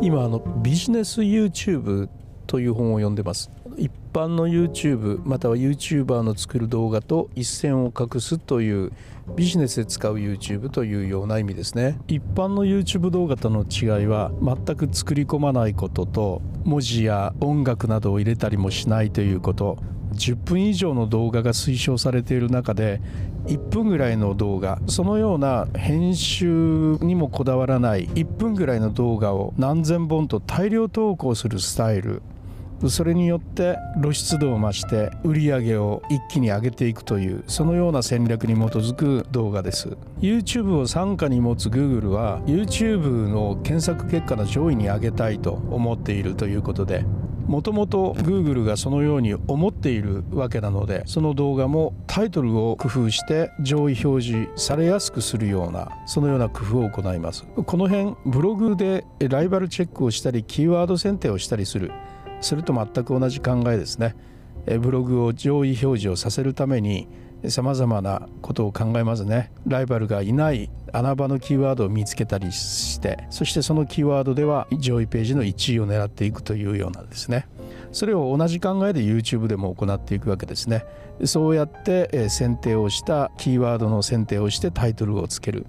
今あのビジネス YouTube という本を読んでます。一般の YouTube または YouTuber の作る動画と一線を画すというビジネスで使う YouTube というような意味ですね。一般の YouTube 動画との違いは全く作り込まないことと文字や音楽などを入れたりもしないということ。10分以上の動画が推奨されている中で1分ぐらいの動画そのような編集にもこだわらない1分ぐらいの動画を何千本と大量投稿するスタイル。それによって露出度を増して売り上げを一気に上げていくというそのような戦略に基づく動画です。YouTube を傘下に持つ Google は YouTube の検索結果の上位に上げたいと思っているということでもともと Google がそのように思っているわけなのでその動画もタイトルを工夫して上位表示されやすくするようなそのような工夫を行います。この辺ブログでライバルチェックをしたりキーワード選定をしたりする。それと全く同じ考えですね。ブログを上位表示をさせるためにさまざまなことを考えますね。ライバルがいない穴場のキーワードを見つけたりしてそしてそのキーワードでは上位ページの1位を狙っていくというようなですね。それを同じ考えで YouTube でも行っていくわけですね。そうやって選定をしたキーワードの選定をしてタイトルをつける。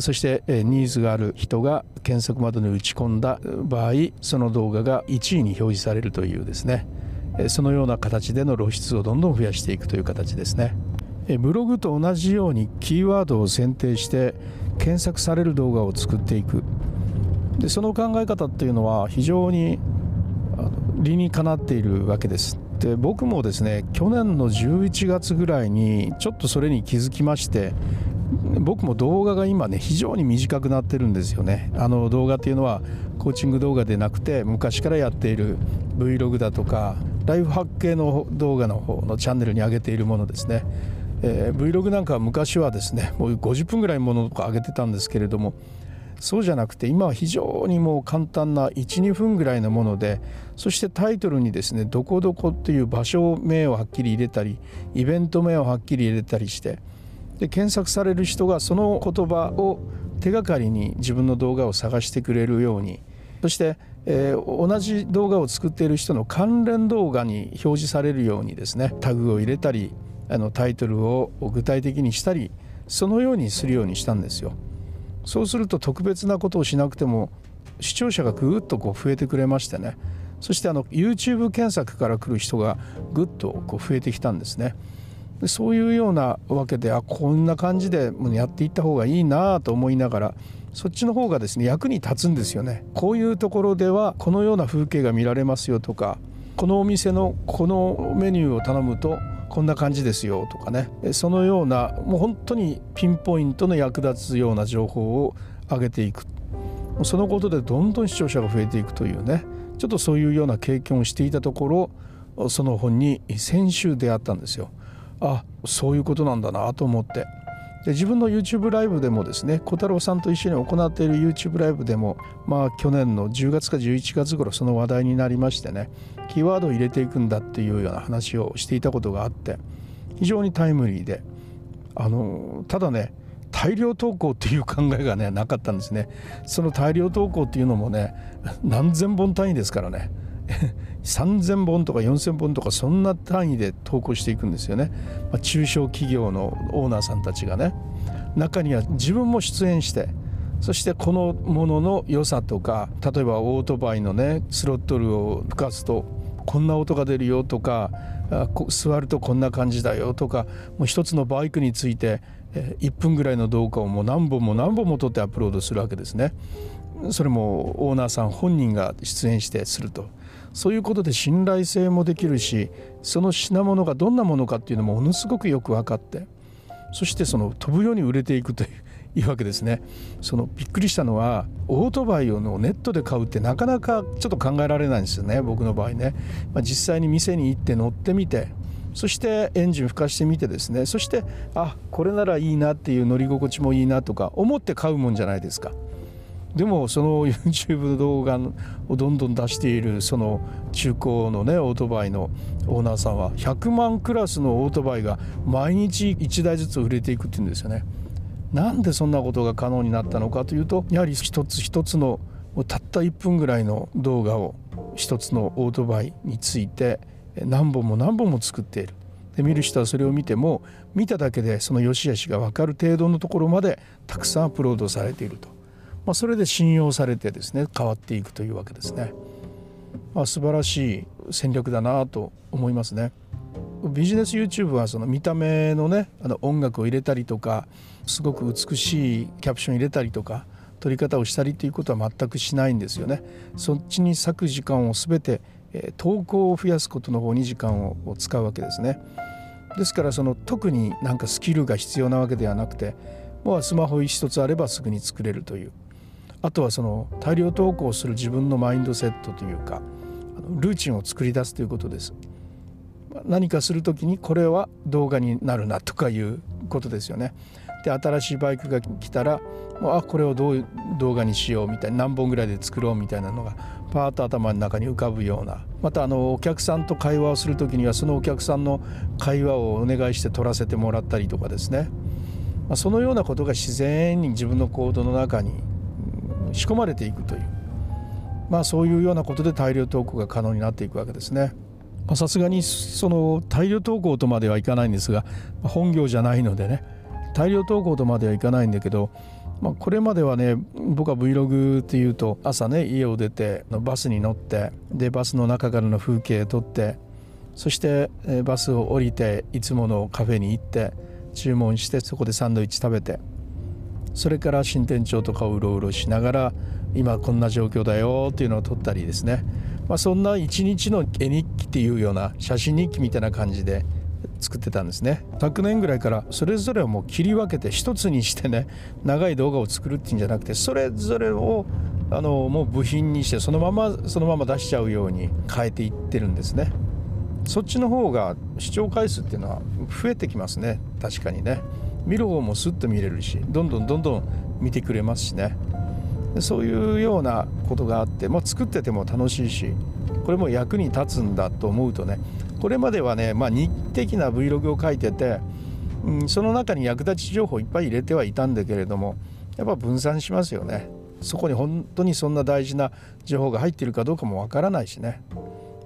そしてニーズがある人が検索窓に打ち込んだ場合その動画が1位に表示されるというですね。そのような形での露出をどんどん増やしていくという形ですね。ブログと同じようにキーワードを選定して検索される動画を作っていく。でその考え方っていうのは非常に理にかなっているわけです。で僕もですね去年の11月ぐらいにちょっとそれに気づきまして僕も動画が今ね非常に短くなってるんですよね。あの動画っていうのはコーチング動画でなくて昔からやっている Vlog だとかライフハック系の動画の方のチャンネルに上げているものですね、えー、Vlog なんかは昔はですねもう50分ぐらいものとか上げてたんですけれどもそうじゃなくて今は非常にもう簡単な12分ぐらいのものでそしてタイトルにですねどこどこっていう場所名をはっきり入れたりイベント名をはっきり入れたりしてで検索される人がその言葉を手がかりに自分の動画を探してくれるようにそして、えー、同じ動画を作っている人の関連動画に表示されるようにですねタグを入れたりあのタイトルを具体的にしたりそのようにするようにしたんですよ。そうすると特別なことをしなくても視聴者がぐっとこう増えてくれましてねそしてあの YouTube 検索から来る人がぐっとこう増えてきたんですね。でそういうようなわけであこんな感じでやっていった方がいいなと思いながらそっちの方がですね役に立つんですよねこういうところではこのような風景が見られますよとかこのお店のこのメニューを頼むとこんな感じですよとかね。そのようなもう本当にピンポイントの役立つような情報を上げていく。そのことでどんどん視聴者が増えていくというね。ちょっとそういうような経験をしていたところその本に先週出会ったんですよ。あそういうことなんだなと思って。で自分の YouTube ライブでもですね小太郎さんと一緒に行っている YouTube ライブでもまあ去年の10月か11月頃その話題になりましてねキーワードを入れていくんだっていうような話をしていたことがあって非常にタイムリーであのただね大量投稿っていう考えがねなかったんですね。その大量投稿っていうのもね何千本単位ですからね。3,000本とか4,000本とかそんな単位で投稿していくんですよね、まあ、中小企業のオーナーさんたちがね。中には自分も出演してそしてこのものの良さとか例えばオートバイのねスロットルを吹かすとこんな音が出るよとか座るとこんな感じだよとかもう一つのバイクについて1分ぐらいの動画をもう何本も何本も撮ってアップロードするわけですね。それもオーナーさん本人が出演してすると。そういうことで信頼性もできるしその品物がどんなものかっていうのもものすごくよく分かってそしてその飛ぶように売れていくといういうわけですね。そのびっくりしたのはオートバイをのネットで買うってなかなかちょっと考えられないんですよね僕の場合ね、まあ、実際に店に行って乗ってみてそしてエンジン吹かしてみてですね。そしてあこれならいいなっていう乗り心地もいいなとか思って買うもんじゃないですか。でもその YouTube 動画をどんどん出しているその中古のねオートバイのオーナーさんは100万クラスのオートバイが毎日1台ずつ売れていくっていうんですよね。なんでそんなことが可能になったのかというとやはり一つ一つのたった1分ぐらいの動画を一つのオートバイについて何本も何本も作っているで見る人はそれを見ても見ただけでその良し悪しが分かる程度のところまでたくさんアップロードされていると、まあ、それで信用されてですね変わっていくというわけですね、まあ、素晴らしい戦略だなと思いますね。ビジネス YouTube はその見た目のねあの音楽を入れたりとかすごく美しいキャプション入れたりとか撮り方をしたりということは全くしないんですよね。そっちに割く時間を全て投稿を増やすことの方に時間を使うわけですね。ですからその特になんかスキルが必要なわけではなくてもうスマホ一つあればすぐに作れるというあとはその大量投稿する自分のマインドセットというかルーチンを作り出すということです。何かする時にこれは動画になるなとかいうことですよね。で新しいバイクが来たらもうあこれをどう動画にしようみたいな何本ぐらいで作ろうみたいなのがパーッと頭の中に浮かぶような。またあのお客さんと会話をする時にはそのお客さんの会話をお願いして撮らせてもらったりとかですね、まあ、そのようなことが自然に自分の行動の中に仕込まれていくというまあそういうようなことで大量投稿が可能になっていくわけですね。さすがにその大量投稿とまではいかないんですが本業じゃないのでね大量投稿とまではいかないんだけど、まあ、これまではね僕は Vlog っていうと朝ね家を出てバスに乗ってでバスの中からの風景撮ってそしてバスを降りていつものカフェに行って注文してそこでサンドイッチ食べてそれから新店長とかをうろうろしながら今こんな状況だよっていうのを撮ったりですね、まあ、そんな一日の絵日記っていうような写真日記みたいな感じで作ってたんですね。昨年ぐらいからそれぞれをもう切り分けて一つにしてね長い動画を作るっていうんじゃなくてそれぞれをあのもう部品にしてそのままそのまま出しちゃうように変えていってるんですね。そっちの方が視聴回数っていうのは増えてきますね。確かにね。見る方もスッと見れるしどんどんどんどん見てくれますしね。そういうようなことがあって、まあ、作ってても楽しいしこれも役に立つんだと思うとねこれまではね、まあ、日的な Vlog を書いてて、うん、その中に役立ち情報いっぱい入れてはいたんだけれどもやっぱ分散しますよね。そこに本当にそんな大事な情報が入ってるかどうかもわからないしね、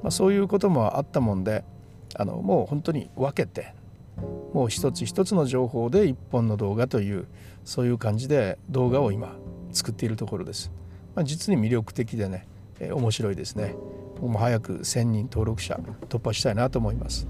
まあ、そういうこともあったもんであのもう本当に分けてもう一つ一つの情報で一本の動画というそういう感じで動画を今作っているところです。まあ、実に魅力的でね、え、面白いですね。もう早く1000人登録者突破したいなと思います。